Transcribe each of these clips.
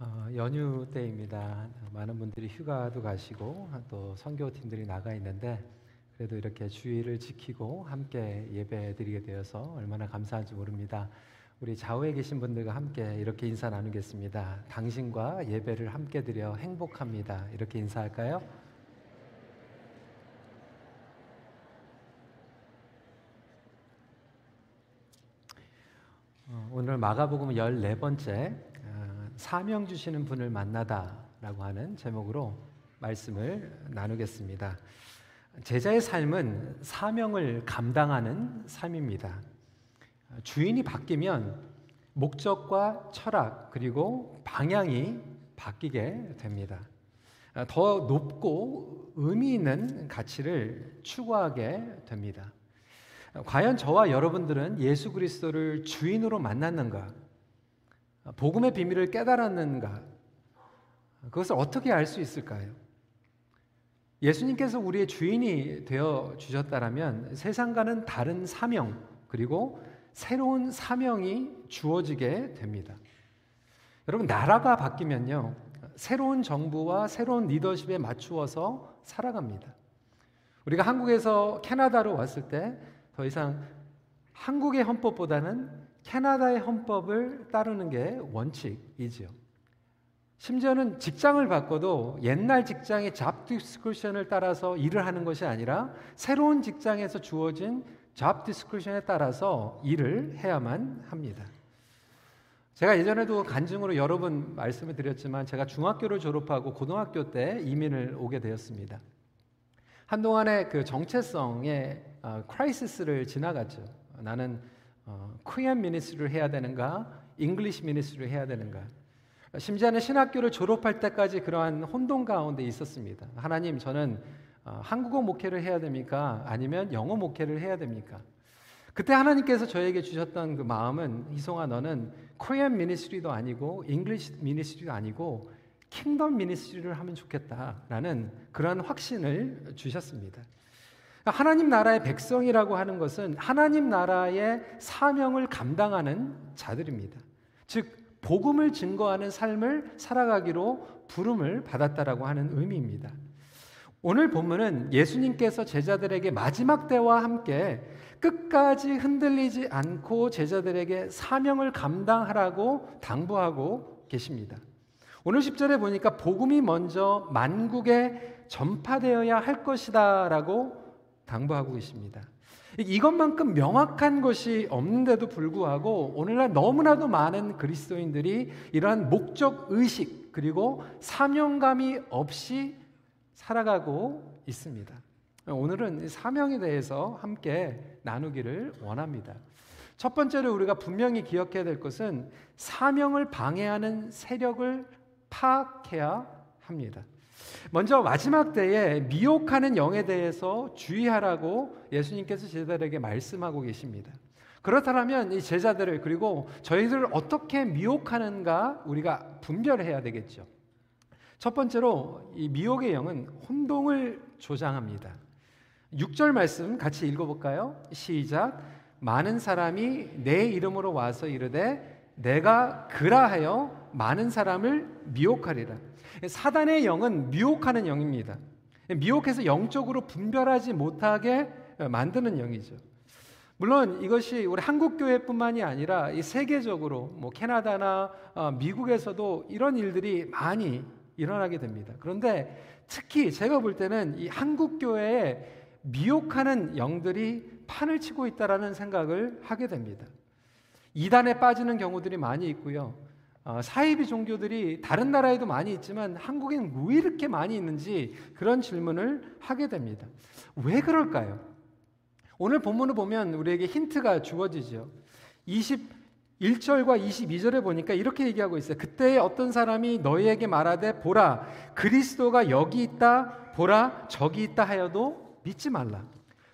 어, 연휴 때입니다. 많은 분들이 휴가도 가시고 또 선교팀들이 나가 있는데 그래도 이렇게 주의를 지키고 함께 예배 드리게 되어서 얼마나 감사한지 모릅니다. 우리 좌우에 계신 분들과 함께 이렇게 인사 나누겠습니다. 당신과 예배를 함께 드려 행복합니다. 이렇게 인사할까요? 어, 오늘 마가복음 14번째 사명 주시는 분을 만나다라고 하는 제목으로 말씀을 나누겠습니다. 제자의 삶은 사명을 감당하는 삶입니다. 주인이 바뀌면 목적과 철학 그리고 방향이 바뀌게 됩니다. 더 높고 의미 있는 가치를 추구하게 됩니다. 과연 저와 여러분들은 예수 그리스도를 주인으로 만났는가? 복음의 비밀을 깨달았는가? 그것을 어떻게 알 수 있을까요? 예수님께서 우리의 주인이 되어 주셨다면 세상과는 다른 사명 그리고 새로운 사명이 주어지게 됩니다. 여러분 나라가 바뀌면요 새로운 정부와 새로운 리더십에 맞추어서 살아갑니다. 우리가 한국에서 캐나다로 왔을 때 더 이상 한국의 헌법보다는 캐나다의 헌법을 따르는 게 원칙이지요. 심지어는 직장을 바꿔도 옛날 직장의 잡 디스크리션을 따라서 일을 하는 것이 아니라 새로운 직장에서 주어진 잡 디스크리션에 따라서 일을 해야만 합니다. 제가 예전에도 간증으로 여러 번 말씀을 드렸지만 제가 중학교를 졸업하고 고등학교 때 이민을 오게 되었습니다. 한동안의 그 정체성의 crisis를 지나갔죠. 나는 어, Korean ministry를 해야 되는가, English ministry를 해야 되는가. 심지어는 신학교를 졸업할 때까지 그러한 혼돈 가운데 있었습니다. 하나님, 저는 어, 한국어 목회를 해야 됩니까? 아니면 영어 목회를 해야 됩니까? 그때 하나님께서 저에게 주셨던 그 마음은 희송아 너는 Korean ministry도 아니고 English ministry도 아니고 킹덤 미니스트리를 하면 좋겠다라는 그러한 확신을 주셨습니다. 하나님 나라의 백성이라고 하는 것은 하나님 나라의 사명을 감당하는 자들입니다. 즉 복음을 증거하는 삶을 살아가기로 부름을 받았다라고 하는 의미입니다. 오늘 본문은 예수님께서 제자들에게 마지막 때와 함께 끝까지 흔들리지 않고 제자들에게 사명을 감당하라고 당부하고 계십니다. 오늘 10절에 보니까 복음이 먼저 만국에 전파되어야 할 것이다라고 당부하고 계십니다. 이것만큼 명확한 것이 없는데도 불구하고 오늘날 너무나도 많은 그리스도인들이 이러한 목적 의식 그리고 사명감이 없이 살아가고 있습니다. 오늘은 사명에 대해서 함께 나누기를 원합니다. 첫 번째로 우리가 분명히 기억해야 될 것은 사명을 방해하는 세력을 파악해야 합니다. 먼저 마지막 때에 미혹하는 영에 대해서 주의하라고 예수님께서 제자들에게 말씀하고 계십니다. 그렇다면 이 제자들을 그리고 저희들을 어떻게 미혹하는가 우리가 분별해야 되겠죠. 첫 번째로 이 미혹의 영은 혼동을 조장합니다. 6절 말씀 같이 읽어볼까요? 시작. 많은 사람이 내 이름으로 와서 이르되 내가 그라하여 많은 사람을 미혹하리라. 사단의 영은 미혹하는 영입니다. 미혹해서 영적으로 분별하지 못하게 만드는 영이죠. 물론 이것이 우리 한국 교회뿐만이 아니라 이 세계적으로 뭐 캐나다나 어, 미국에서도 이런 일들이 많이 일어나게 됩니다. 그런데 특히 제가 볼 때는 이 한국 교회에 미혹하는 영들이 판을 치고 있다라는 생각을 하게 됩니다. 이단에 빠지는 경우들이 많이 있고요. 어, 사이비 종교들이 다른 나라에도 많이 있지만 한국엔 왜 이렇게 많이 있는지 그런 질문을 하게 됩니다. 왜 그럴까요? 오늘 본문을 보면 우리에게 힌트가 주어지죠. 21절과 22절에 보니까 이렇게 얘기하고 있어요. 그때 어떤 사람이 너희에게 말하되 보라 그리스도가 여기 있다 보라 저기 있다 하여도 믿지 말라.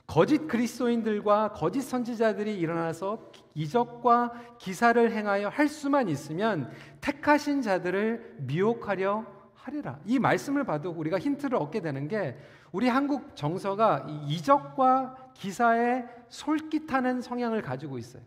거짓 그리스도인들과 거짓 선지자들이 일어나서 이적과 기사를 행하여 할 수만 있으면 택하신 자들을 미혹하려 하리라. 이 말씀을 봐도 우리가 힌트를 얻게 되는 게 우리 한국 정서가 이적과 기사에 솔깃하는 성향을 가지고 있어요.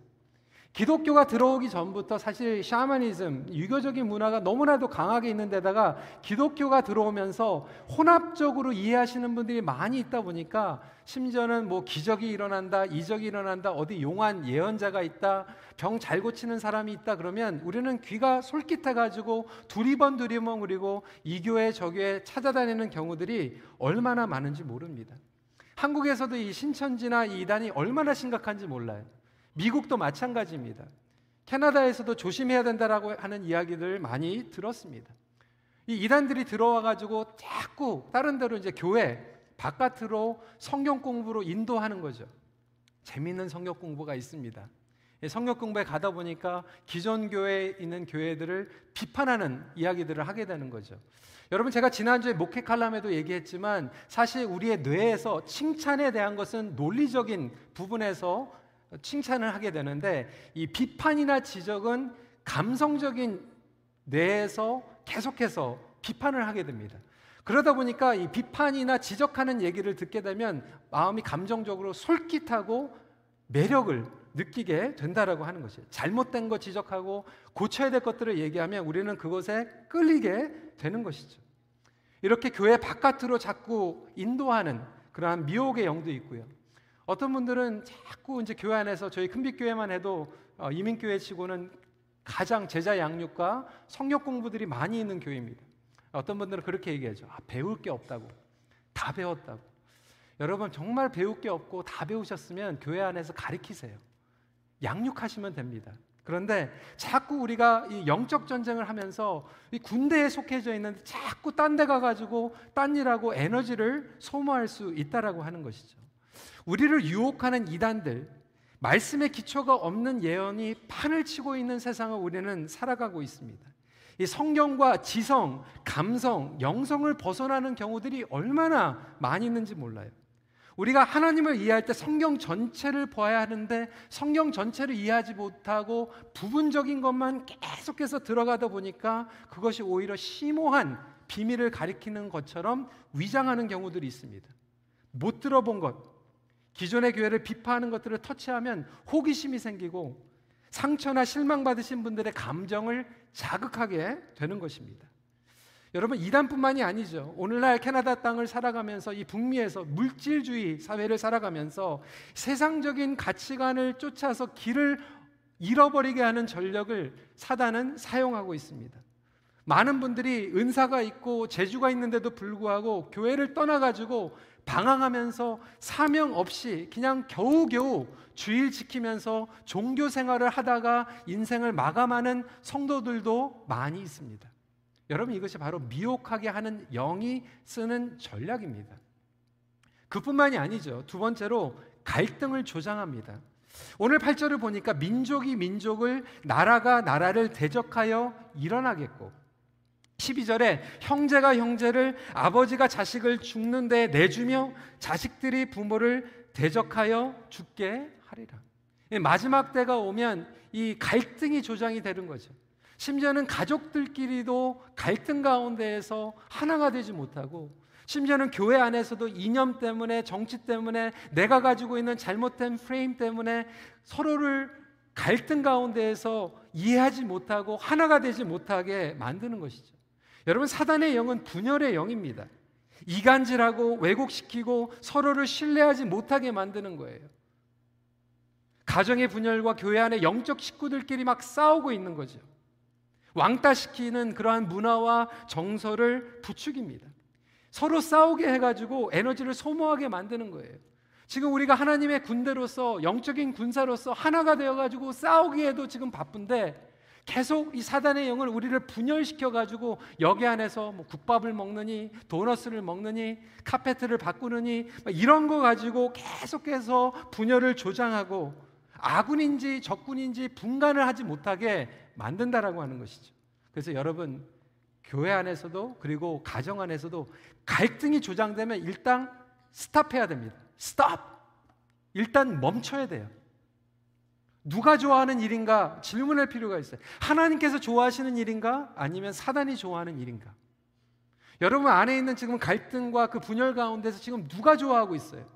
기독교가 들어오기 전부터 사실 샤머니즘, 유교적인 문화가 너무나도 강하게 있는 데다가 기독교가 들어오면서 혼합적으로 이해하시는 분들이 많이 있다 보니까 심지어는 뭐 기적이 일어난다, 이적이 일어난다, 어디 용한 예언자가 있다, 병 잘 고치는 사람이 있다 그러면 우리는 귀가 솔깃해 가지고 두리번 두리번 그리고 이 교회 저 교회 찾아다니는 경우들이 얼마나 많은지 모릅니다. 한국에서도 이 신천지나 이 이단이 얼마나 심각한지 몰라요. 미국도 마찬가지입니다. 캐나다에서도 조심해야 된다라고 하는 이야기들 많이 들었습니다. 이 이단들이 들어와 가지고 자꾸 다른 데로 이제 교회 바깥으로 성경 공부로 인도하는 거죠. 재미있는 성경 공부가 있습니다. 성경 공부에 가다 보니까 기존 교회에 있는 교회들을 비판하는 이야기들을 하게 되는 거죠. 여러분 제가 지난주에 목회 칼럼에도 얘기했지만 사실 우리의 뇌에서 칭찬에 대한 것은 논리적인 부분에서 칭찬을 하게 되는데 이 비판이나 지적은 감성적인 뇌에서 계속해서 비판을 하게 됩니다. 그러다 보니까 이 비판이나 지적하는 얘기를 듣게 되면 마음이 감정적으로 솔깃하고 매력을 느끼게 된다라고 하는 것이에요. 잘못된 거 지적하고 고쳐야 될 것들을 얘기하면 우리는 그것에 끌리게 되는 것이죠. 이렇게 교회 바깥으로 자꾸 인도하는 그러한 미혹의 영도 있고요. 어떤 분들은 자꾸 이제 교회 안에서 저희 큰빛교회만 해도 어, 이민교회 치고는 가장 제자 양육과 성역 공부들이 많이 있는 교회입니다. 어떤 분들은 그렇게 얘기하죠. 아, 배울 게 없다고. 다 배웠다고. 여러분 정말 배울 게 없고 다 배우셨으면 교회 안에서 가르치세요. 양육하시면 됩니다. 그런데 자꾸 우리가 이 영적 전쟁을 하면서 이 군대에 속해져 있는데 자꾸 딴 데 가가지고 딴 일하고 에너지를 소모할 수 있다라고 하는 것이죠. 우리를 유혹하는 이단들, 말씀의 기초가 없는 예언이 판을 치고 있는 세상을 우리는 살아가고 있습니다. 이 성경과 지성, 감성, 영성을 벗어나는 경우들이 얼마나 많이 있는지 몰라요. 우리가 하나님을 이해할 때 성경 전체를 봐야 하는데 성경 전체를 이해하지 못하고 부분적인 것만 계속해서 들어가다 보니까 그것이 오히려 심오한 비밀을 가리키는 것처럼 위장하는 경우들이 있습니다. 못 들어본 것, 기존의 교회를 비판하는 것들을 터치하면 호기심이 생기고 상처나 실망받으신 분들의 감정을 자극하게 되는 것입니다. 여러분 이단뿐만이 아니죠. 오늘날 캐나다 땅을 살아가면서 이 북미에서 물질주의 사회를 살아가면서 세상적인 가치관을 쫓아서 길을 잃어버리게 하는 전력을 사단은 사용하고 있습니다. 많은 분들이 은사가 있고 재주가 있는데도 불구하고 교회를 떠나가지고 방황하면서 사명 없이 그냥 겨우겨우 주일 지키면서 종교 생활을 하다가 인생을 마감하는 성도들도 많이 있습니다. 여러분 이것이 바로 미혹하게 하는 영이 쓰는 전략입니다. 그뿐만이 아니죠. 두 번째로 갈등을 조장합니다. 오늘 8절을 보니까 민족이 민족을 나라가 나라를 대적하여 일어나겠고 12절에 형제가 형제를 아버지가 자식을 죽는 데 내주며 자식들이 부모를 대적하여 죽게 하리라. 마지막 때가 오면 이 갈등이 조장이 되는 거죠. 심지어는 가족들끼리도 갈등 가운데에서 하나가 되지 못하고 심지어는 교회 안에서도 이념 때문에 정치 때문에 내가 가지고 있는 잘못된 프레임 때문에 서로를 갈등 가운데에서 이해하지 못하고 하나가 되지 못하게 만드는 것이죠. 여러분 사단의 영은 분열의 영입니다. 이간질하고 왜곡시키고 서로를 신뢰하지 못하게 만드는 거예요. 가정의 분열과 교회 안에 영적 식구들끼리 막 싸우고 있는 거죠. 왕따시키는 그러한 문화와 정서를 부추깁니다. 서로 싸우게 해가지고 에너지를 소모하게 만드는 거예요. 지금 우리가 하나님의 군대로서 영적인 군사로서 하나가 되어가지고 싸우기에도 지금 바쁜데 계속 이 사단의 영을 우리를 분열시켜 가지고 여기 안에서 뭐 국밥을 먹느니 도너스를 먹느니 카페트를 바꾸느니 이런 거 가지고 계속해서 분열을 조장하고 아군인지 적군인지 분간을 하지 못하게 만든다라고 하는 것이죠. 그래서 여러분 교회 안에서도 그리고 가정 안에서도 갈등이 조장되면 일단 스탑해야 됩니다. 스탑. 일단 멈춰야 돼요. 누가 좋아하는 일인가 질문할 필요가 있어요. 하나님께서 좋아하시는 일인가? 아니면 사단이 좋아하는 일인가? 여러분 안에 있는 지금 갈등과 그 분열 가운데서 지금 누가 좋아하고 있어요?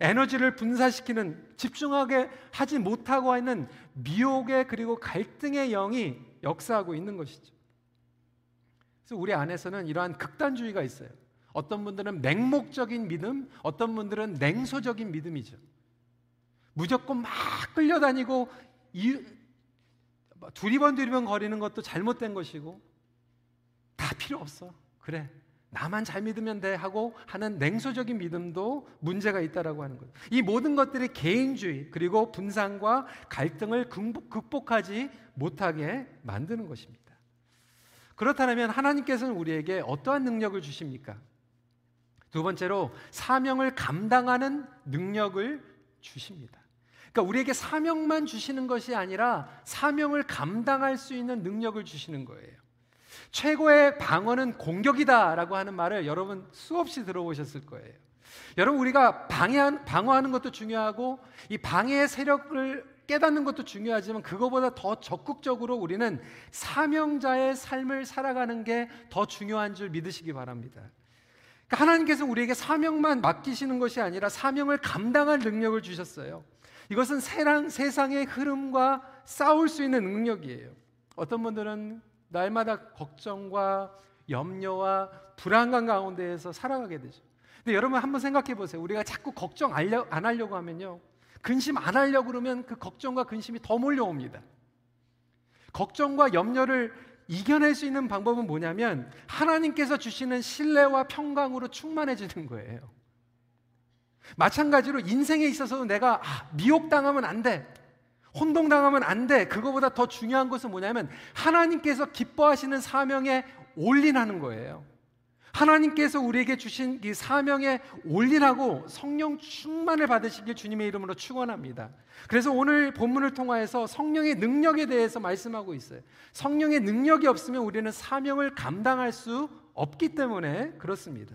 에너지를 분사시키는 집중하게 하지 못하고 있는 미혹의 그리고 갈등의 영이 역사하고 있는 것이죠. 그래서 우리 안에서는 이러한 극단주의가 있어요. 어떤 분들은 맹목적인 믿음, 어떤 분들은 냉소적인 믿음이죠. 무조건 막 끌려다니고 이, 두리번 두리번 거리는 것도 잘못된 것이고 다 필요 없어. 그래. 나만 잘 믿으면 돼 하고 하는 냉소적인 믿음도 문제가 있다라고 하는 거예요. 이 모든 것들이 개인주의 그리고 분산과 갈등을 극복하지 못하게 만드는 것입니다. 그렇다면 하나님께서는 우리에게 어떠한 능력을 주십니까? 두 번째로 사명을 감당하는 능력을 주십니다. 그러니까 우리에게 사명만 주시는 것이 아니라 사명을 감당할 수 있는 능력을 주시는 거예요. 최고의 방어는 공격이다라고 하는 말을 여러분 수없이 들어보셨을 거예요. 여러분 우리가 방해한, 방어하는 것도 중요하고 이 방해의 세력을 깨닫는 것도 중요하지만 그거보다 더 적극적으로 우리는 사명자의 삶을 살아가는 게 더 중요한 줄 믿으시기 바랍니다. 그러니까 하나님께서 우리에게 사명만 맡기시는 것이 아니라 사명을 감당할 능력을 주셨어요. 이것은 세상, 세상의 흐름과 싸울 수 있는 능력이에요. 어떤 분들은 날마다 걱정과 염려와 불안감 가운데에서 살아가게 되죠. 근데 여러분 한번 생각해 보세요. 우리가 자꾸 걱정 안 하려고 하면요. 근심 안 하려고 그러면 그 걱정과 근심이 더 몰려옵니다. 걱정과 염려를 이겨낼 수 있는 방법은 뭐냐면 하나님께서 주시는 신뢰와 평강으로 충만해지는 거예요. 마찬가지로 인생에 있어서도 내가 아, 미혹당하면 안 돼. 혼동당하면 안 돼. 그거보다 더 중요한 것은 뭐냐면 하나님께서 기뻐하시는 사명에 올인하는 거예요. 하나님께서 우리에게 주신 이 사명에 올인하고 성령 충만을 받으시길 주님의 이름으로 축원합니다. 그래서 오늘 본문을 통하여서 성령의 능력에 대해서 말씀하고 있어요. 성령의 능력이 없으면 우리는 사명을 감당할 수 없기 때문에 그렇습니다.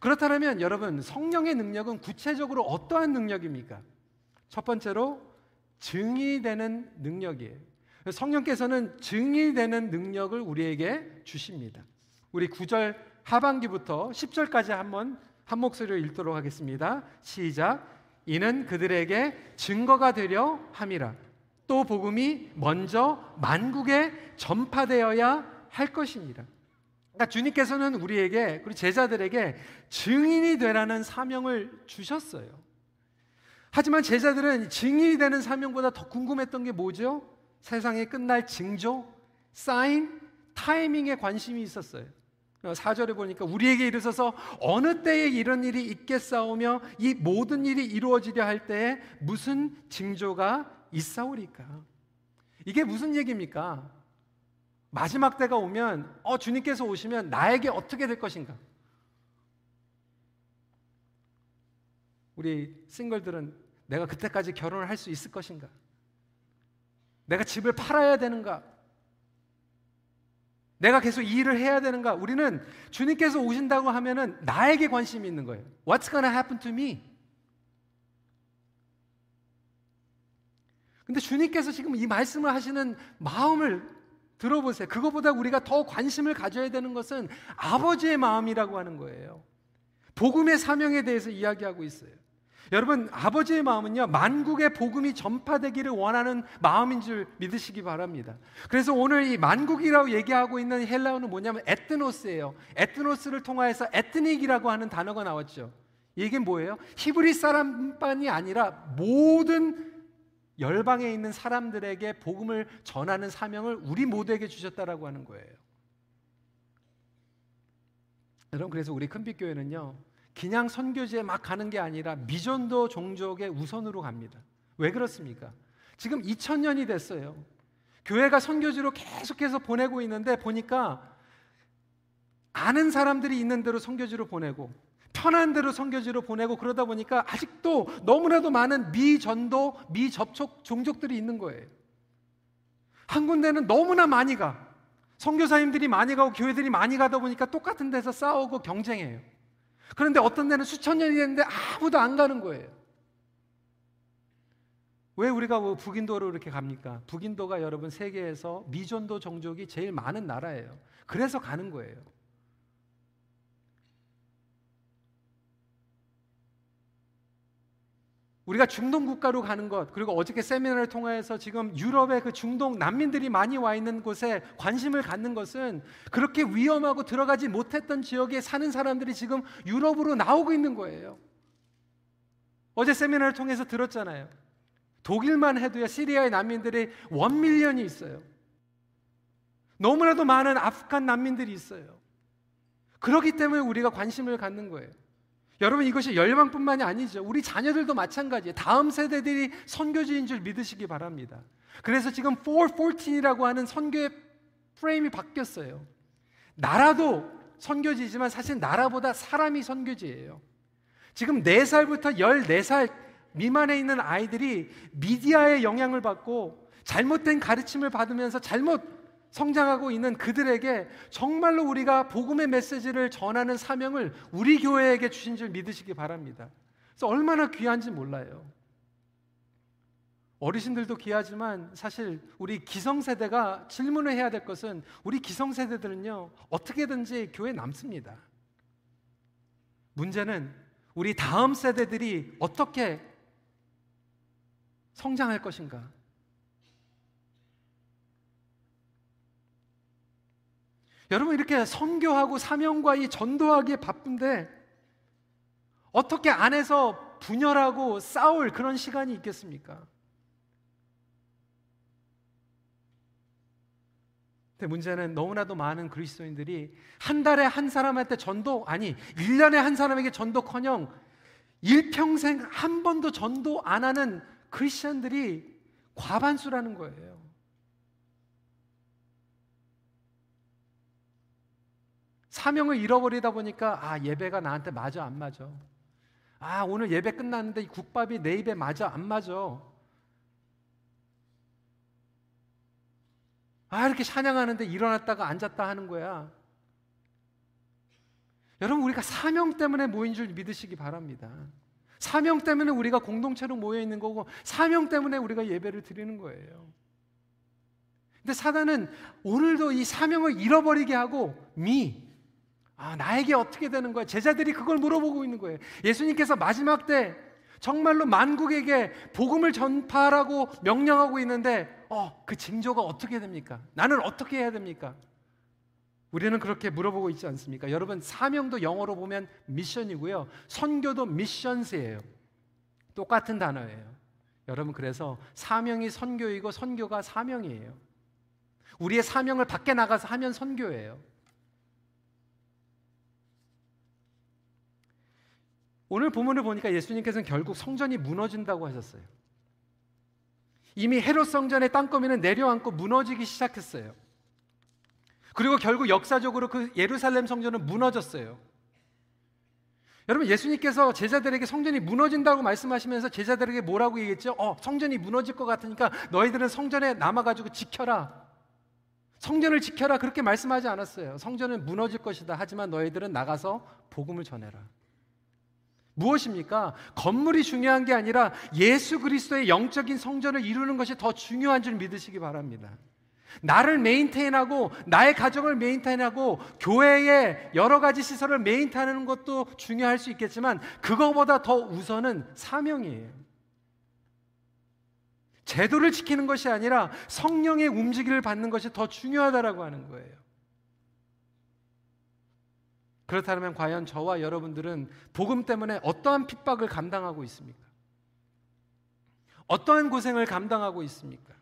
그렇다면 여러분 성령의 능력은 구체적으로 어떠한 능력입니까? 첫 번째로 증이 되는 능력이에요. 성령께서는 증이 되는 능력을 우리에게 주십니다. 우리 9절 하반기부터 10절까지 한번 한 목소리로 읽도록 하겠습니다. 시작. 이는 그들에게 증거가 되려 함이라. 또 복음이 먼저 만국에 전파되어야 할 것이니라. 그러니까 주님께서는 우리에게 그리고 제자들에게 증인이 되라는 사명을 주셨어요. 하지만 제자들은 증인이 되는 사명보다 더 궁금했던 게 뭐죠? 세상에 끝날 징조, 사인, 타이밍에 관심이 있었어요. 4절에 보니까 우리에게 이르셔서 어느 때에 이런 일이 있겠사오며 이 모든 일이 이루어지려 할 때에 무슨 징조가 있사오리까? 이게 무슨 얘기입니까? 마지막 때가 오면 어 주님께서 오시면 나에게 어떻게 될 것인가? 우리 싱글들은 내가 그때까지 결혼을 할 수 있을 것인가? 내가 집을 팔아야 되는가? 내가 계속 이 일을 해야 되는가? 우리는 주님께서 오신다고 하면은 나에게 관심이 있는 거예요. What's gonna happen to me? 근데 주님께서 지금 이 말씀을 하시는 마음을 들어보세요. 그거보다 우리가 더 관심을 가져야 되는 것은 아버지의 마음이라고 하는 거예요. 복음의 사명에 대해서 이야기하고 있어요. 여러분, 아버지의 마음은요, 만국의 복음이 전파되기를 원하는 마음인 줄 믿으시기 바랍니다. 그래서 오늘 이 만국이라고 얘기하고 있는 헬라어는 뭐냐면 에트노스예요. 에트노스를 통하여서 에트닉이라고 하는 단어가 나왔죠. 이게 뭐예요? 히브리 사람만이 아니라 모든 열방에 있는 사람들에게 복음을 전하는 사명을 우리 모두에게 주셨다라고 하는 거예요. 여러분, 그래서 우리 큰빛교회는요, 그냥 선교지에 막 가는 게 아니라 미전도 종족의 우선으로 갑니다. 왜 그렇습니까? 지금 2000년이 됐어요. 교회가 선교지로 계속해서 보내고 있는데 보니까 아는 사람들이 있는 대로 선교지로 보내고 편한 대로 선교지로 보내고 그러다 보니까 아직도 너무나도 많은 미전도, 미접촉 종족들이 있는 거예요. 한 군데는 너무나 많이 가. 선교사님들이 많이 가고 교회들이 많이 가다 보니까 똑같은 데서 싸우고 경쟁해요. 그런데 어떤 데는 수천 년이 됐는데 아무도 안 가는 거예요. 왜 우리가 뭐 북인도로 이렇게 갑니까? 북인도가 여러분 세계에서 미전도 종족이 제일 많은 나라예요. 그래서 가는 거예요. 우리가 중동 국가로 가는 것, 그리고 어저께 세미나를 통해서 지금 유럽의 그 중동 난민들이 많이 와 있는 곳에 관심을 갖는 것은 그렇게 위험하고 들어가지 못했던 지역에 사는 사람들이 지금 유럽으로 나오고 있는 거예요. 어제 세미나를 통해서 들었잖아요. 독일만 해도요, 시리아의 난민들이 원 밀리언이 있어요. 너무나도 많은 아프간 난민들이 있어요. 그렇기 때문에 우리가 관심을 갖는 거예요. 여러분 이것이 열방뿐만이 아니죠. 우리 자녀들도 마찬가지예요. 다음 세대들이 선교지인 줄 믿으시기 바랍니다. 그래서 지금 414이라고 하는 선교의 프레임이 바뀌었어요. 나라도 선교지지만 사실 나라보다 사람이 선교지예요. 지금 4살부터 14살 미만에 있는 아이들이 미디어의 영향을 받고 잘못된 가르침을 받으면서 잘못 성장하고 있는 그들에게 정말로 우리가 복음의 메시지를 전하는 사명을 우리 교회에게 주신 줄 믿으시기 바랍니다. 그래서 얼마나 귀한지 몰라요. 어르신들도 귀하지만 사실 우리 기성세대가 질문을 해야 될 것은 우리 기성세대들은요, 어떻게든지 교회 남습니다. 문제는 우리 다음 세대들이 어떻게 성장할 것인가? 여러분 이렇게 선교하고 사명과 이 전도하기에 바쁜데 어떻게 안에서 분열하고 싸울 그런 시간이 있겠습니까? 근데 문제는 너무나도 많은 그리스도인들이 한 달에 한 사람한테 전도 아니 1년에 한 사람에게 전도커녕 일평생 한 번도 전도 안 하는 크리스천들이 과반수라는 거예요. 사명을 잃어버리다 보니까 아 예배가 나한테 맞아 안 맞아. 아 오늘 예배 끝났는데 이 국밥이 내 입에 맞아 안 맞아. 아 이렇게 찬양하는데 일어났다가 앉았다 하는 거야. 여러분 우리가 사명 때문에 모인 줄 믿으시기 바랍니다. 사명 때문에 우리가 공동체로 모여 있는 거고 사명 때문에 우리가 예배를 드리는 거예요. 근데 사단은 오늘도 이 사명을 잃어버리게 하고 미 아, 나에게 어떻게 되는 거야? 제자들이 그걸 물어보고 있는 거예요. 예수님께서 마지막 때 정말로 만국에게 복음을 전파하라고 명령하고 있는데, 어, 그 징조가 어떻게 됩니까? 나는 어떻게 해야 됩니까? 우리는 그렇게 물어보고 있지 않습니까? 여러분, 사명도 영어로 보면 미션이고요. 선교도 미션스예요. 똑같은 단어예요. 여러분, 그래서 사명이 선교이고 선교가 사명이에요. 우리의 사명을 밖에 나가서 하면 선교예요. 오늘 본문을 보니까 예수님께서는 결국 성전이 무너진다고 하셨어요. 이미 헤롯 성전의 땅거미는 내려앉고 무너지기 시작했어요. 그리고 결국 역사적으로 그 예루살렘 성전은 무너졌어요. 여러분 예수님께서 제자들에게 성전이 무너진다고 말씀하시면서 제자들에게 뭐라고 얘기했죠? 어, 성전이 무너질 것 같으니까 너희들은 성전에 남아 가지고 지켜라. 성전을 지켜라 그렇게 말씀하지 않았어요. 성전은 무너질 것이다. 하지만 너희들은 나가서 복음을 전해라. 무엇입니까? 건물이 중요한 게 아니라 예수 그리스도의 영적인 성전을 이루는 것이 더 중요한 줄 믿으시기 바랍니다. 나를 메인테인하고 나의 가정을 메인테인하고 교회의 여러 가지 시설을 메인테인하는 것도 중요할 수 있겠지만 그거보다 더 우선은 사명이에요. 제도를 지키는 것이 아니라 성령의 움직임을 받는 것이 더 중요하다라고 하는 거예요. 그렇다면 과연 저와 여러분들은 복음 때문에 어떠한 핍박을 감당하고 있습니까? 어떠한 고생을 감당하고 있습니까?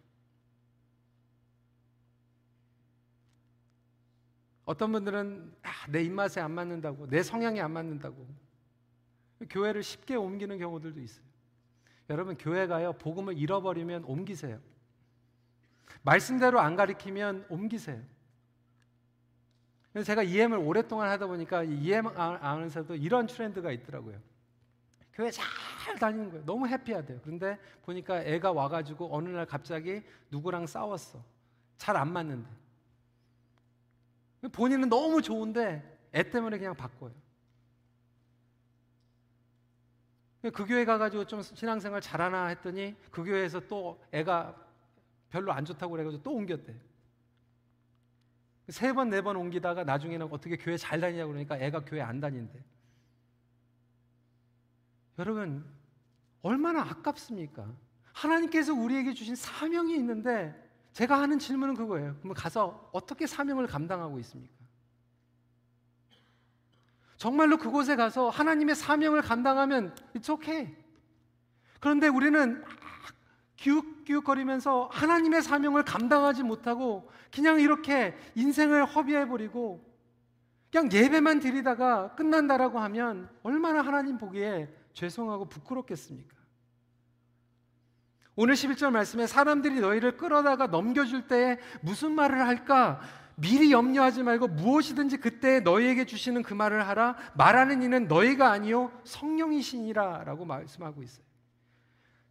어떤 분들은 아, 내 입맛에 안 맞는다고, 내 성향에 안 맞는다고 교회를 쉽게 옮기는 경우들도 있어요. 여러분 교회 가요 복음을 잃어버리면 옮기세요. 말씀대로 안 가리키면 옮기세요. 그래서 제가 EM을 오랫동안 하다 보니까 EM 안에서도 이런 트렌드가 있더라고요. 교회 잘 다니는 거예요. 너무 해피하대요. 그런데 보니까 애가 와가지고 어느 날 갑자기 누구랑 싸웠어. 잘 안 맞는데. 본인은 너무 좋은데 애 때문에 그냥 바꿔요. 그 교회 가가지고 좀 신앙생활 잘하나 했더니 그 교회에서 또 애가 별로 안 좋다고 그래가지고 또 옮겼대. 세 번, 네 번 옮기다가 나중에는 어떻게 교회 잘 다니냐고 그러니까 애가 교회 안 다닌대. 여러분, 얼마나 아깝습니까? 하나님께서 우리에게 주신 사명이 있는데 제가 하는 질문은 그거예요. 그럼 가서 어떻게 사명을 감당하고 있습니까? 정말로 그곳에 가서 하나님의 사명을 감당하면 okay. 그런데 우리는 기웃기웃거리면서 하나님의 사명을 감당하지 못하고 그냥 이렇게 인생을 허비해버리고 그냥 예배만 드리다가 끝난다라고 하면 얼마나 하나님 보기에 죄송하고 부끄럽겠습니까? 오늘 11절 말씀에 사람들이 너희를 끌어다가 넘겨줄 때에 무슨 말을 할까? 미리 염려하지 말고 무엇이든지 그때 너희에게 주시는 그 말을 하라. 말하는 이는 너희가 아니요 성령이시니라라고 말씀하고 있어요.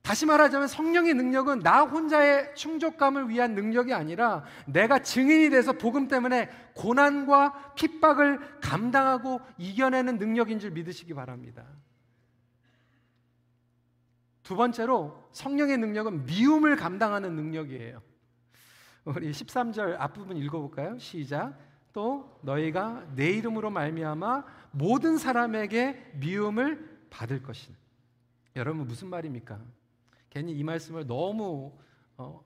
다시 말하자면 성령의 능력은 나 혼자의 충족감을 위한 능력이 아니라 내가 증인이 돼서 복음 때문에 고난과 핍박을 감당하고 이겨내는 능력인 줄 믿으시기 바랍니다. 두 번째로 성령의 능력은 미움을 감당하는 능력이에요. 우리 13절 앞부분 읽어볼까요? 시작. 또 너희가 내 이름으로 말미암아 모든 사람에게 미움을 받을 것이다. 여러분 무슨 말입니까? 괜히 이 말씀을 너무 어,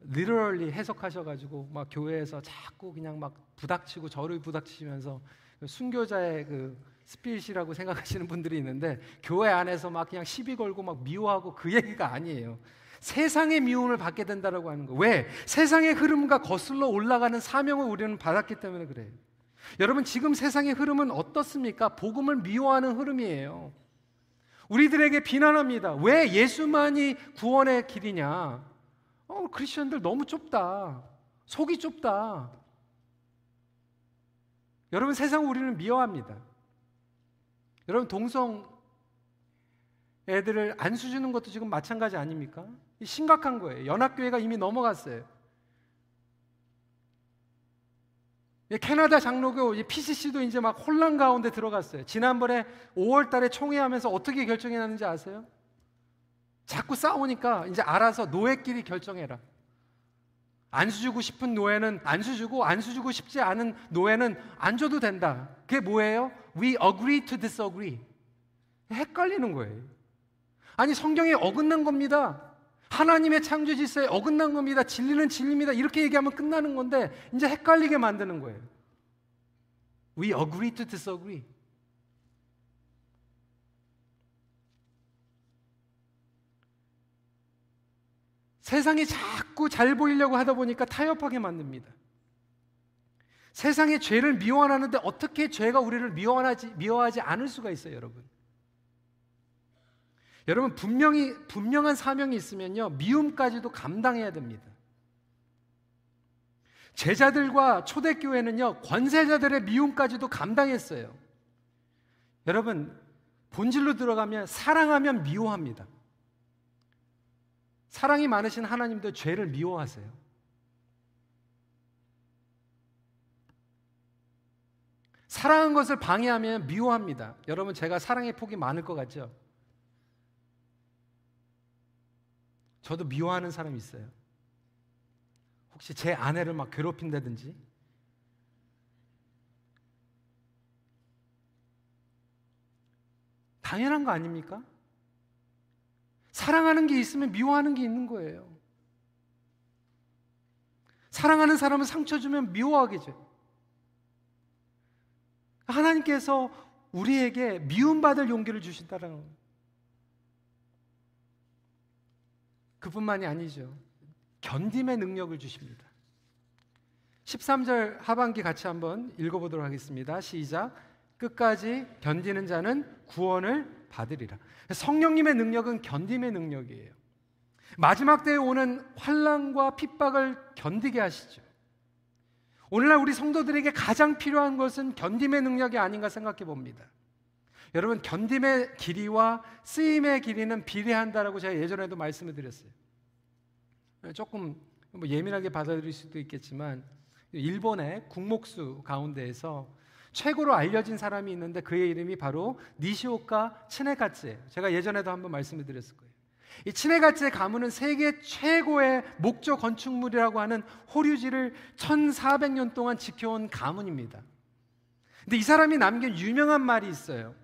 리얼리 해석하셔가지고 막 교회에서 자꾸 그냥 막 부닥치고 저를 부닥치면서 그 순교자의 그 스피릿이라고 생각하시는 분들이 있는데 교회 안에서 막 그냥 시비 걸고 막 미워하고 그 얘기가 아니에요. 세상의 미움을 받게 된다라고 하는 거. 왜? 세상의 흐름과 거슬러 올라가는 사명을 우리는 받았기 때문에 그래요. 여러분 지금 세상의 흐름은 어떻습니까? 복음을 미워하는 흐름이에요. 우리들에게 비난합니다. 왜 예수만이 구원의 길이냐? 어, 크리스천들 너무 좁다. 속이 좁다. 여러분 세상 우리는 미워합니다. 여러분 동성 애들을 안수 주는 것도 지금 마찬가지 아닙니까? 심각한 거예요. 연합교회가 이미 넘어갔어요. 캐나다 장로교 PCC도 이제 막 혼란 가운데 들어갔어요. 지난번에 5월 달에 총회하면서 어떻게 결정해 놨는지 아세요? 자꾸 싸우니까 이제 알아서 노예끼리 결정해라. 안수 주고 싶은 노예는 안수 주고 안수 주고 싶지 않은 노예는 안 줘도 된다. 그게 뭐예요? We agree to disagree. 헷갈리는 거예요. 아니 성경에 어긋난 겁니다. 하나님의 창조 질서에 어긋난 겁니다. 진리는 진리입니다. 이렇게 얘기하면 끝나는 건데 이제 헷갈리게 만드는 거예요. We agree to disagree. 세상이 자꾸 잘 보이려고 하다 보니까 타협하게 만듭니다. 세상의 죄를 미워하는데 어떻게 죄가 우리를 미워하지, 미워하지 않을 수가 있어요, 여러분? 여러분 분명히 분명한 사명이 있으면요 미움까지도 감당해야 됩니다. 제자들과 초대교회는요 권세자들의 미움까지도 감당했어요. 여러분 본질로 들어가면 사랑하면 미워합니다. 사랑이 많으신 하나님도 죄를 미워하세요. 사랑한 것을 방해하면 미워합니다. 여러분 제가 사랑의 폭이 많을 것 같죠? 저도 미워하는 사람이 있어요. 혹시 제 아내를 막 괴롭힌다든지 당연한 거 아닙니까? 사랑하는 게 있으면 미워하는 게 있는 거예요. 사랑하는 사람은 상처 주면 미워하게죠. 하나님께서 우리에게 미움받을 용기를 주신다는 겁니다. 그뿐만이 아니죠. 견딤의 능력을 주십니다. 13절 하반기 같이 한번 읽어보도록 하겠습니다. 시작. 끝까지 견디는 자는 구원을 받으리라. 성령님의 능력은 견딤의 능력이에요. 마지막 때에 오는 환란과 핍박을 견디게 하시죠. 오늘날 우리 성도들에게 가장 필요한 것은 견딤의 능력이 아닌가 생각해 봅니다. 여러분 견딤의 길이와 쓰임의 길이는 비례한다라고 제가 예전에도 말씀을 드렸어요. 조금 뭐 예민하게 받아들일 수도 있겠지만 일본의 국목수 가운데에서 최고로 알려진 사람이 있는데 그의 이름이 바로 니시오카 치네가츠예요. 제가 예전에도 한번 말씀을 드렸을 거예요. 이 치네가츠의 가문은 세계 최고의 목조 건축물이라고 하는 호류지를 1400년 동안 지켜온 가문입니다. 근데 이 사람이 남긴 유명한 말이 있어요.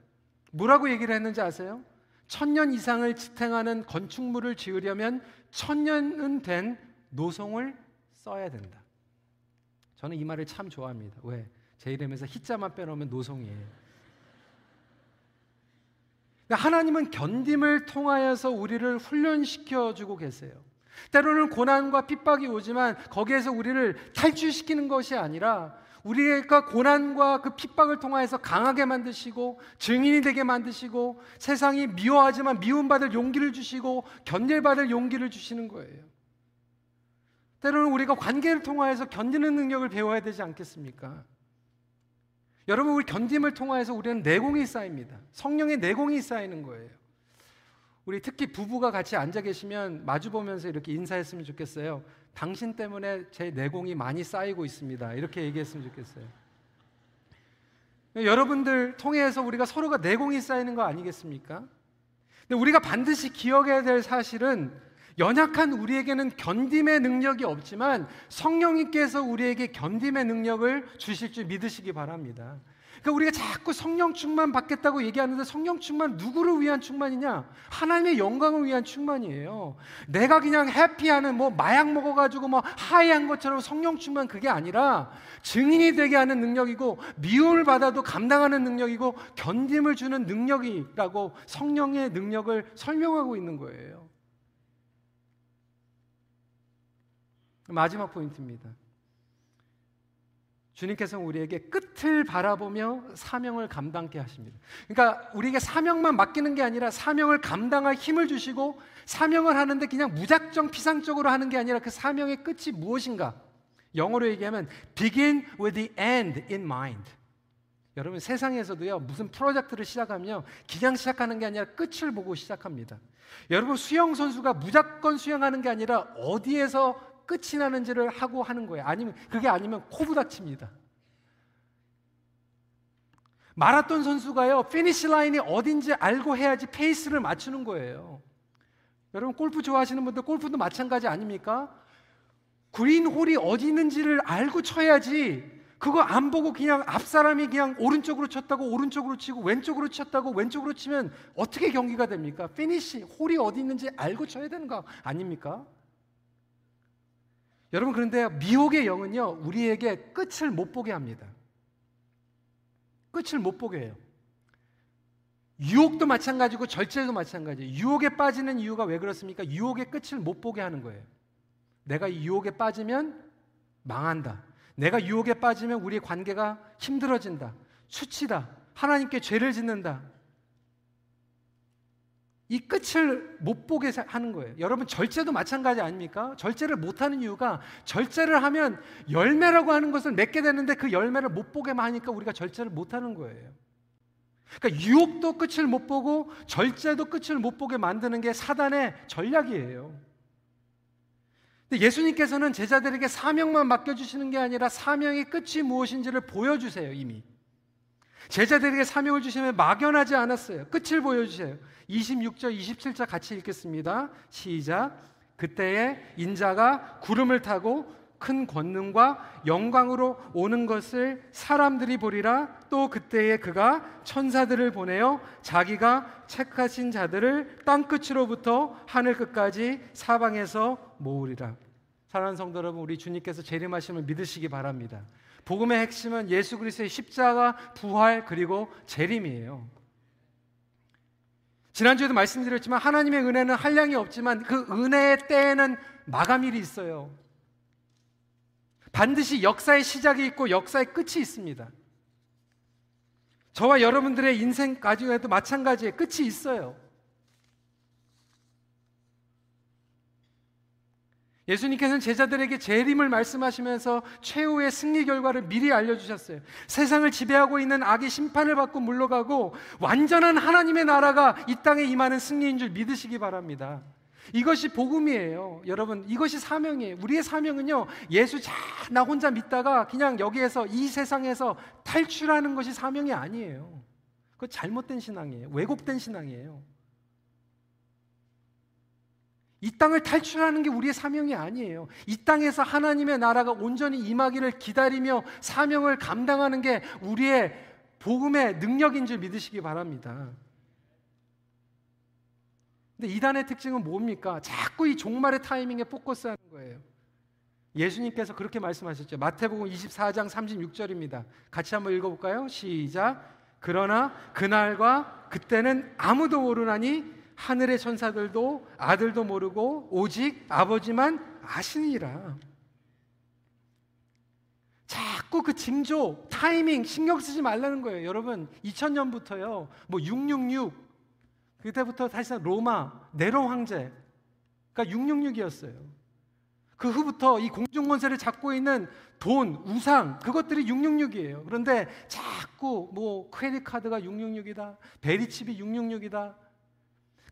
뭐라고 얘기를 했는지 아세요? 천년 이상을 지탱하는 건축물을 지으려면 천년은 된 노송을 써야 된다. 저는 이 말을 참 좋아합니다. 왜? 제 이름에서 히자만 빼놓으면 노송이에요. 그러니까 하나님은 견딤을 통하여서 우리를 훈련시켜 주고 계세요. 때로는 고난과 핍박이 오지만 거기에서 우리를 탈출시키는 것이 아니라 우리가 고난과 그 핍박을 통하여서 강하게 만드시고 증인이 되게 만드시고 세상이 미워하지만 미움받을 용기를 주시고 견딜받을 용기를 주시는 거예요. 때로는 우리가 관계를 통하여서 견디는 능력을 배워야 되지 않겠습니까? 여러분 우리 견딤을 통하여서 우리는 내공이 쌓입니다. 성령의 내공이 쌓이는 거예요. 우리 특히 부부가 같이 앉아 계시면 마주 보면서 이렇게 인사했으면 좋겠어요. 당신 때문에 제 내공이 많이 쌓이고 있습니다. 이렇게 얘기했으면 좋겠어요. 여러분들 통해서 우리가 서로가 내공이 쌓이는 거 아니겠습니까? 근데 우리가 반드시 기억해야 될 사실은 연약한 우리에게는 견딤의 능력이 없지만 성령님께서 우리에게 견딤의 능력을 주실 줄 믿으시기 바랍니다. 그러니까 우리가 자꾸 성령 충만 받겠다고 얘기하는데 성령 충만 누구를 위한 충만이냐? 하나님의 영광을 위한 충만이에요. 내가 그냥 해피하는 뭐 마약 먹어가지고 뭐 하이한 것처럼 성령 충만 그게 아니라 증인이 되게 하는 능력이고 미움을 받아도 감당하는 능력이고 견딤을 주는 능력이라고 성령의 능력을 설명하고 있는 거예요. 마지막 포인트입니다. 주님께서 우리에게 끝을 바라보며 사명을 감당케 하십니다. 그러니까 우리에게 사명만 맡기는 게 아니라 사명을 감당할 힘을 주시고 사명을 하는데 그냥 무작정 피상적으로 하는 게 아니라 그 사명의 끝이 무엇인가? 영어로 얘기하면 begin with the end in mind. 여러분 세상에서도요 무슨 프로젝트를 시작하면 그냥 시작하는 게 아니라 끝을 보고 시작합니다. 여러분 수영 선수가 무조건 수영하는 게 아니라 어디에서 끝이 나는지를 알고 하는 거예요. 아니면 그게 아니면 코 부닥칩니다. 마라톤 선수가요, finish line이 어딘지 알고 해야지 페이스를 맞추는 거예요. 여러분 골프 좋아하시는 분들 골프도 마찬가지 아닙니까? 그린 홀이 어디 있는지를 알고 쳐야지 그거 안 보고 그냥 앞 사람이 그냥 오른쪽으로 쳤다고 오른쪽으로 치고 왼쪽으로 쳤다고 왼쪽으로 치면 어떻게 경기가 됩니까? finish hole이 어디 있는지 알고 쳐야 되는 거 아닙니까? 여러분 그런데 미혹의 영은요 우리에게 끝을 못 보게 합니다. 끝을 못 보게 해요. 유혹도 마찬가지고 절제도 마찬가지예요. 유혹에 빠지는 이유가 왜 그렇습니까? 유혹의 끝을 못 보게 하는 거예요. 내가 유혹에 빠지면 망한다. 내가 유혹에 빠지면 우리의 관계가 힘들어진다. 수치다. 하나님께 죄를 짓는다. 이 끝을 못 보게 하는 거예요. 여러분 절제도 마찬가지 아닙니까? 절제를 못 하는 이유가 절제를 하면 열매라고 하는 것을 맺게 되는데 그 열매를 못 보게만 하니까 우리가 절제를 못 하는 거예요. 그러니까 유혹도 끝을 못 보고 절제도 끝을 못 보게 만드는 게 사단의 전략이에요. 근데 예수님께서는 제자들에게 사명만 맡겨 주시는 게 아니라 사명의 끝이 무엇인지를 보여 주세요, 이미. 제자들에게 사명을 주시면 막연하지 않았어요. 끝을 보여주세요. 26절, 27절 같이 읽겠습니다. 시작. 그때에 인자가 구름을 타고 큰 권능과 영광으로 오는 것을 사람들이 보리라 또 그때에 그가 천사들을 보내어 자기가 책하신 자들을 땅 끝으로부터 하늘 끝까지 사방에서 모으리라. 사랑하는 성도 여러분, 우리 주님께서 재림하심을 믿으시기 바랍니다. 복음의 핵심은 예수 그리스도의 십자가, 부활 그리고 재림이에요. 지난주에도 말씀드렸지만 하나님의 은혜는 한량이 없지만 그 은혜의 때에는 마감일이 있어요. 반드시 역사의 시작이 있고 역사의 끝이 있습니다. 저와 여러분들의 인생 가지고도 마찬가지의 끝이 있어요. 예수님께서는 제자들에게 재림을 말씀하시면서 최후의 승리 결과를 미리 알려주셨어요. 세상을 지배하고 있는 악의 심판을 받고 물러가고 완전한 하나님의 나라가 이 땅에 임하는 승리인 줄 믿으시기 바랍니다. 이것이 복음이에요. 여러분, 이것이 사명이에요. 우리의 사명은요, 예수 자, 나 혼자 믿다가 그냥 여기에서 이 세상에서 탈출하는 것이 사명이 아니에요. 그거 잘못된 신앙이에요. 왜곡된 신앙이에요. 이 땅을 탈출하는 게 우리의 사명이 아니에요. 이 땅에서 하나님의 나라가 온전히 임하기를 기다리며 사명을 감당하는 게 우리의 복음의 능력인 줄 믿으시기 바랍니다. 근데 이단의 특징은 뭡니까? 자꾸 이 종말의 타이밍에 포커스하는 거예요. 예수님께서 그렇게 말씀하셨죠. 마태복음 24장 36절입니다. 같이 한번 읽어볼까요? 시작. 그러나 그날과 그때는 아무도 모르나니 하늘의 천사들도 아들도 모르고 오직 아버지만 아시니라. 자꾸 그 징조, 타이밍 신경 쓰지 말라는 거예요. 여러분, 2000년부터요. 뭐 666, 그때부터 사실상 로마, 네로 황제, 그러니까 666이었어요. 그 후부터 이 공중 권세를 잡고 있는 돈, 우상, 그것들이 666이에요. 그런데 자꾸 뭐 크레딧 카드가 666이다, 베리칩이 666이다.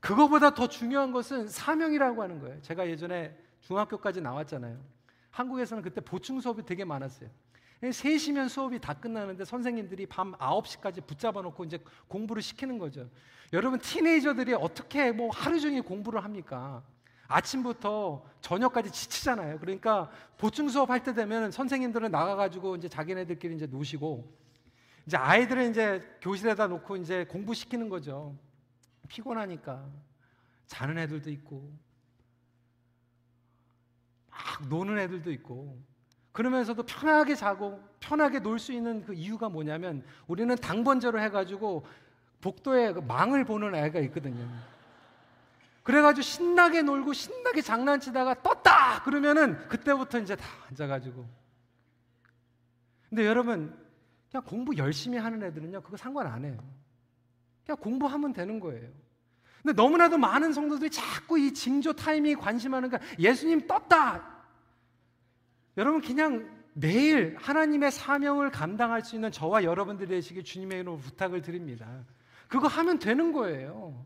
그거보다 더 중요한 것은 사명이라고 하는 거예요. 제가 예전에 중학교까지 나왔잖아요. 한국에서는 그때 보충 수업이 되게 많았어요. 3시면 수업이 다 끝나는데 선생님들이 밤 9시까지 붙잡아 놓고 이제 공부를 시키는 거죠. 여러분 티네이저들이 어떻게 뭐 하루 종일 공부를 합니까? 아침부터 저녁까지 지치잖아요. 그러니까 보충 수업 할 때 되면 선생님들은 나가 가지고 이제 자기네들끼리 이제 노시고 이제 아이들은 이제 교실에다 놓고 이제 공부시키는 거죠. 피곤하니까 자는 애들도 있고 막 노는 애들도 있고 그러면서도 편하게 자고 편하게 놀 수 있는 그 이유가 뭐냐면 우리는 당번제로 해가지고 복도에 그 망을 보는 애가 있거든요. 그래가지고 신나게 놀고 신나게 장난치다가 떴다! 그러면은 그때부터 이제 다 앉아가지고. 근데 여러분, 그냥 공부 열심히 하는 애들은요, 그거 상관 안 해요. 그냥 공부하면 되는 거예요. 근데 너무나도 많은 성도들이 자꾸 이 징조 타이밍에 관심하는 거 예수님 떴다! 여러분 그냥 매일 하나님의 사명을 감당할 수 있는 저와 여러분들이 되시길 주님의 이름으로 부탁을 드립니다. 그거 하면 되는 거예요.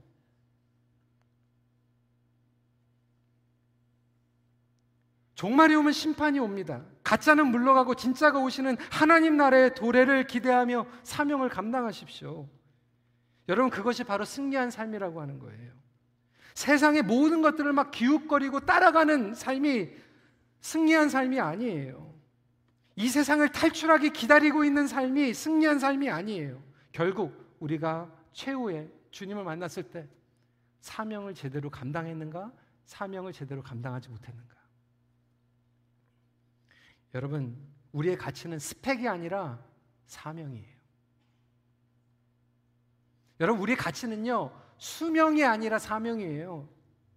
종말이 오면 심판이 옵니다. 가짜는 물러가고 진짜가 오시는 하나님 나라의 도래를 기대하며 사명을 감당하십시오. 여러분 그것이 바로 승리한 삶이라고 하는 거예요. 세상의 모든 것들을 막 기웃거리고 따라가는 삶이 승리한 삶이 아니에요. 이 세상을 탈출하기 기다리고 있는 삶이 승리한 삶이 아니에요. 결국 우리가 최후의 주님을 만났을 때 사명을 제대로 감당했는가? 사명을 제대로 감당하지 못했는가? 여러분, 우리의 가치는 스펙이 아니라 사명이에요. 여러분, 우리의 가치는요, 수명이 아니라 사명이에요.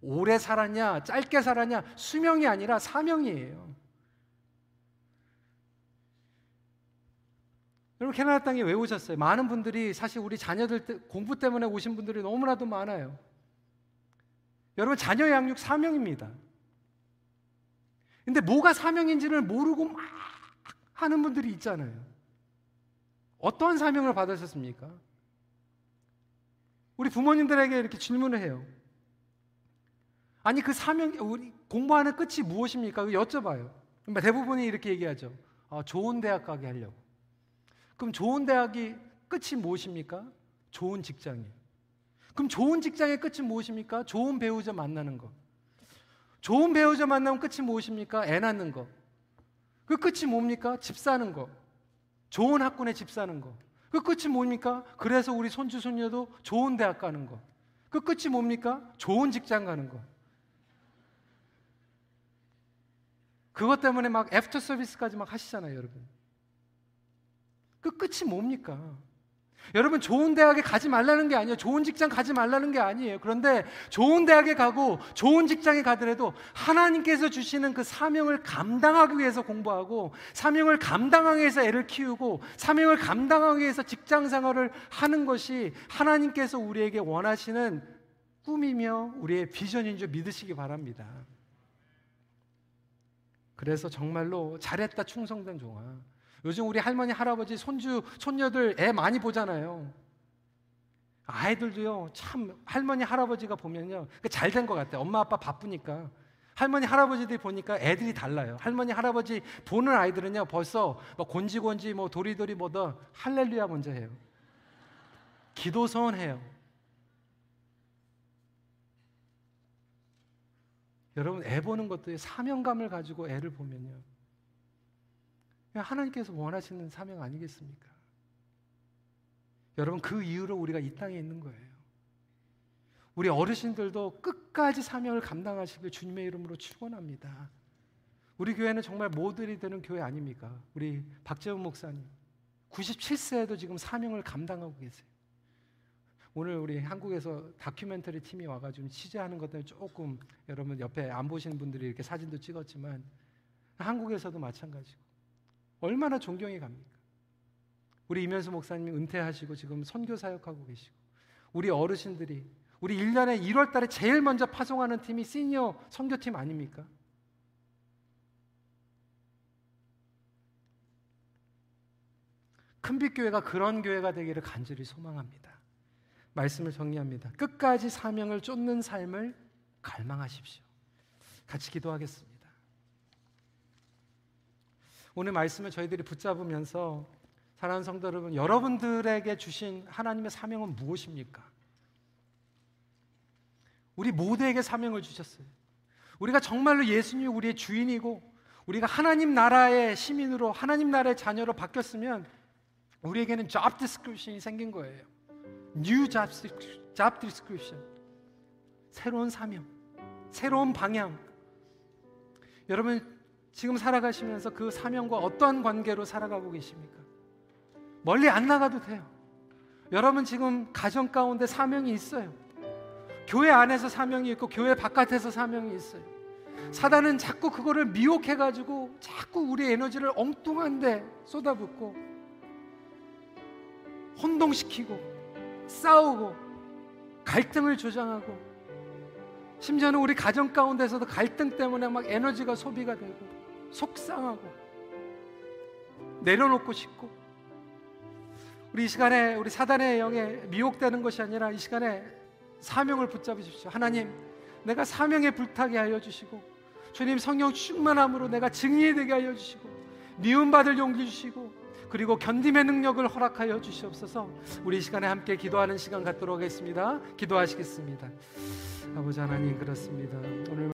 오래 살았냐, 짧게 살았냐, 수명이 아니라 사명이에요. 여러분, 캐나다 땅에 왜 오셨어요? 많은 분들이 사실 우리 자녀들 때, 공부 때문에 오신 분들이 너무나도 많아요. 여러분, 자녀 양육 사명입니다. 근데 뭐가 사명인지를 모르고 막 하는 분들이 있잖아요. 어떠한 사명을 받으셨습니까? 우리 부모님들에게 이렇게 질문을 해요. 아니 그 사명 우리 공부하는 끝이 무엇입니까? 여쭤봐요. 대부분이 이렇게 얘기하죠. 아, 좋은 대학 가게 하려고. 그럼 좋은 대학이 끝이 무엇입니까? 좋은 직장이에요. 그럼 좋은 직장의 끝이 무엇입니까? 좋은 배우자 만나는 거. 좋은 배우자 만나면 끝이 무엇입니까? 애 낳는 거. 그 끝이 뭡니까? 집 사는 거. 좋은 학군에 집 사는 거. 그 끝이 뭡니까? 그래서 우리 손주 손녀도 좋은 대학 가는 거. 그 끝이 뭡니까? 좋은 직장 가는 거. 그것 때문에 막 애프터 서비스까지 막 하시잖아요, 여러분. 그 끝이 뭡니까? 여러분 좋은 대학에 가지 말라는 게 아니에요. 좋은 직장 가지 말라는 게 아니에요. 그런데 좋은 대학에 가고 좋은 직장에 가더라도 하나님께서 주시는 그 사명을 감당하기 위해서 공부하고 사명을 감당하기 위해서 애를 키우고 사명을 감당하기 위해서 직장 생활을 하는 것이 하나님께서 우리에게 원하시는 꿈이며 우리의 비전인 줄 믿으시기 바랍니다. 그래서 정말로 잘했다 충성된 종아. 요즘 우리 할머니, 할아버지, 손주, 손녀들 애 많이 보잖아요. 아이들도요, 참, 할머니, 할아버지가 보면요, 잘된 것 같아요. 엄마, 아빠 바쁘니까. 할머니, 할아버지들이 보니까 애들이 달라요. 할머니, 할아버지 보는 아이들은요, 벌써 뭐 곤지곤지, 뭐 도리도리 뭐더 할렐루야 먼저 해요. 기도 서원해요. 여러분 애 보는 것도 사명감을 가지고 애를 보면요. 하나님께서 원하시는 사명 아니겠습니까? 여러분 그 이유로 우리가 이 땅에 있는 거예요. 우리 어르신들도 끝까지 사명을 감당하시길 주님의 이름으로 축원합니다. 우리 교회는 정말 모델이 되는 교회 아닙니까? 우리 박재훈 목사님 97세에도 지금 사명을 감당하고 계세요. 오늘 우리 한국에서 다큐멘터리 팀이 와가지고 취재하는 것들 조금 여러분 옆에 안 보시는 분들이 이렇게 사진도 찍었지만 한국에서도 마찬가지고 얼마나 존경이 갑니까? 우리 이면수 목사님이 은퇴하시고 지금 선교 사역하고 계시고 우리 어르신들이 우리 1년에 1월 달에 제일 먼저 파송하는 팀이 시니어 선교팀 아닙니까? 큰빛 교회가 그런 교회가 되기를 간절히 소망합니다. 말씀을 정리합니다. 끝까지 사명을 쫓는 삶을 갈망하십시오. 같이 기도하겠습니다. 오늘 말씀을 저희들이 붙잡으면서 사랑하는 성도 여러분, 여러분들에게 주신 하나님의 사명은 무엇입니까? 우리 모두에게 사명을 주셨어요. 우리가 정말로 예수님이 우리의 주인이고 우리가 하나님 나라의 시민으로 하나님 나라의 자녀로 바뀌었으면 우리에게는 job description이 생긴 거예요. New job description. 새로운 사명, 새로운 방향. 여러분 지금 살아가시면서 그 사명과 어떠한 관계로 살아가고 계십니까? 멀리 안 나가도 돼요. 여러분 지금 가정 가운데 사명이 있어요. 교회 안에서 사명이 있고 교회 바깥에서 사명이 있어요. 사단은 자꾸 그거를 미혹해 가지고 자꾸 우리 에너지를 엉뚱한 데 쏟아붓고 혼동시키고 싸우고 갈등을 조장하고 심지어는 우리 가정 가운데서도 갈등 때문에 막 에너지가 소비가 되고 속상하고 내려놓고 싶고 우리 이 시간에 우리 사단의 영에 미혹되는 것이 아니라 이 시간에 사명을 붙잡으십시오. 하나님, 내가 사명에 불타게 하여 주시고 주님 성령 충만함으로 내가 증인이 되게 하여 주시고 미움받을 용기 주시고 그리고 견딤의 능력을 허락하여 주시옵소서. 우리 이 시간에 함께 기도하는 시간 갖도록 하겠습니다. 기도하시겠습니다. 아버지 하나님 그렇습니다. 오늘